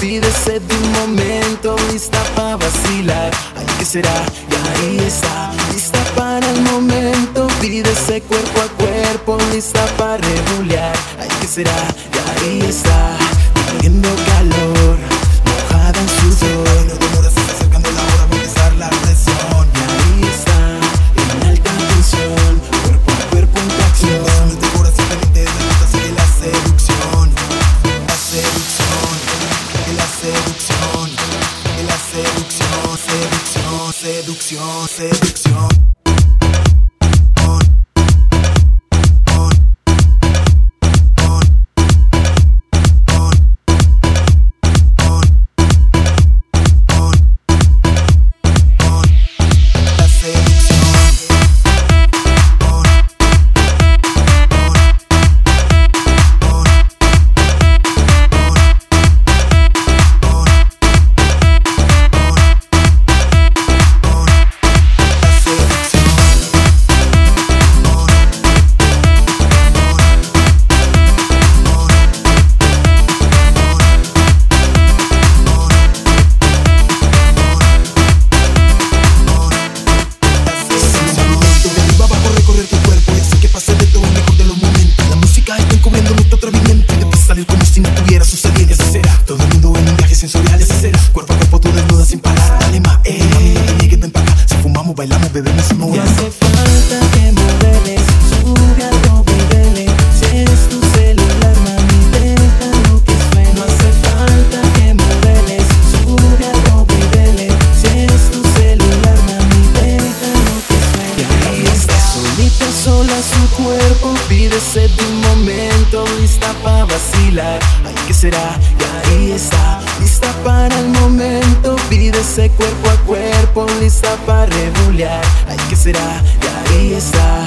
Pídese de un momento, lista para vacilar Ay, ¿qué será? Y ahí está, lista para el momento Pídese cuerpo a cuerpo, lista para rebulear Ay, ¿qué será? Y ahí está, viviendo calor Mojada en sudor seducción. Mundo en un viaje sensorial. Así será, cuerpo a cuerpo tú desnuda sin parar. Dale más, eh, no te niegues, ven para acá. Si fumamos, bailamos, bebemos, no No hace falta que modeles, sube algo vívele Si es tu celular, mami, déjalo que suene. No hace falta que modeles, sube algo vívele Si es tu celular, mami, déjalo que suene. Y ahí está, solita, sola su cuerpo Pídese de un momento, lista para vacilar ¿qué será? Y ahí está, lista para el momento Pídese cuerpo a cuerpo, lista para rebulear Ay, ¿qué será? Y ahí está,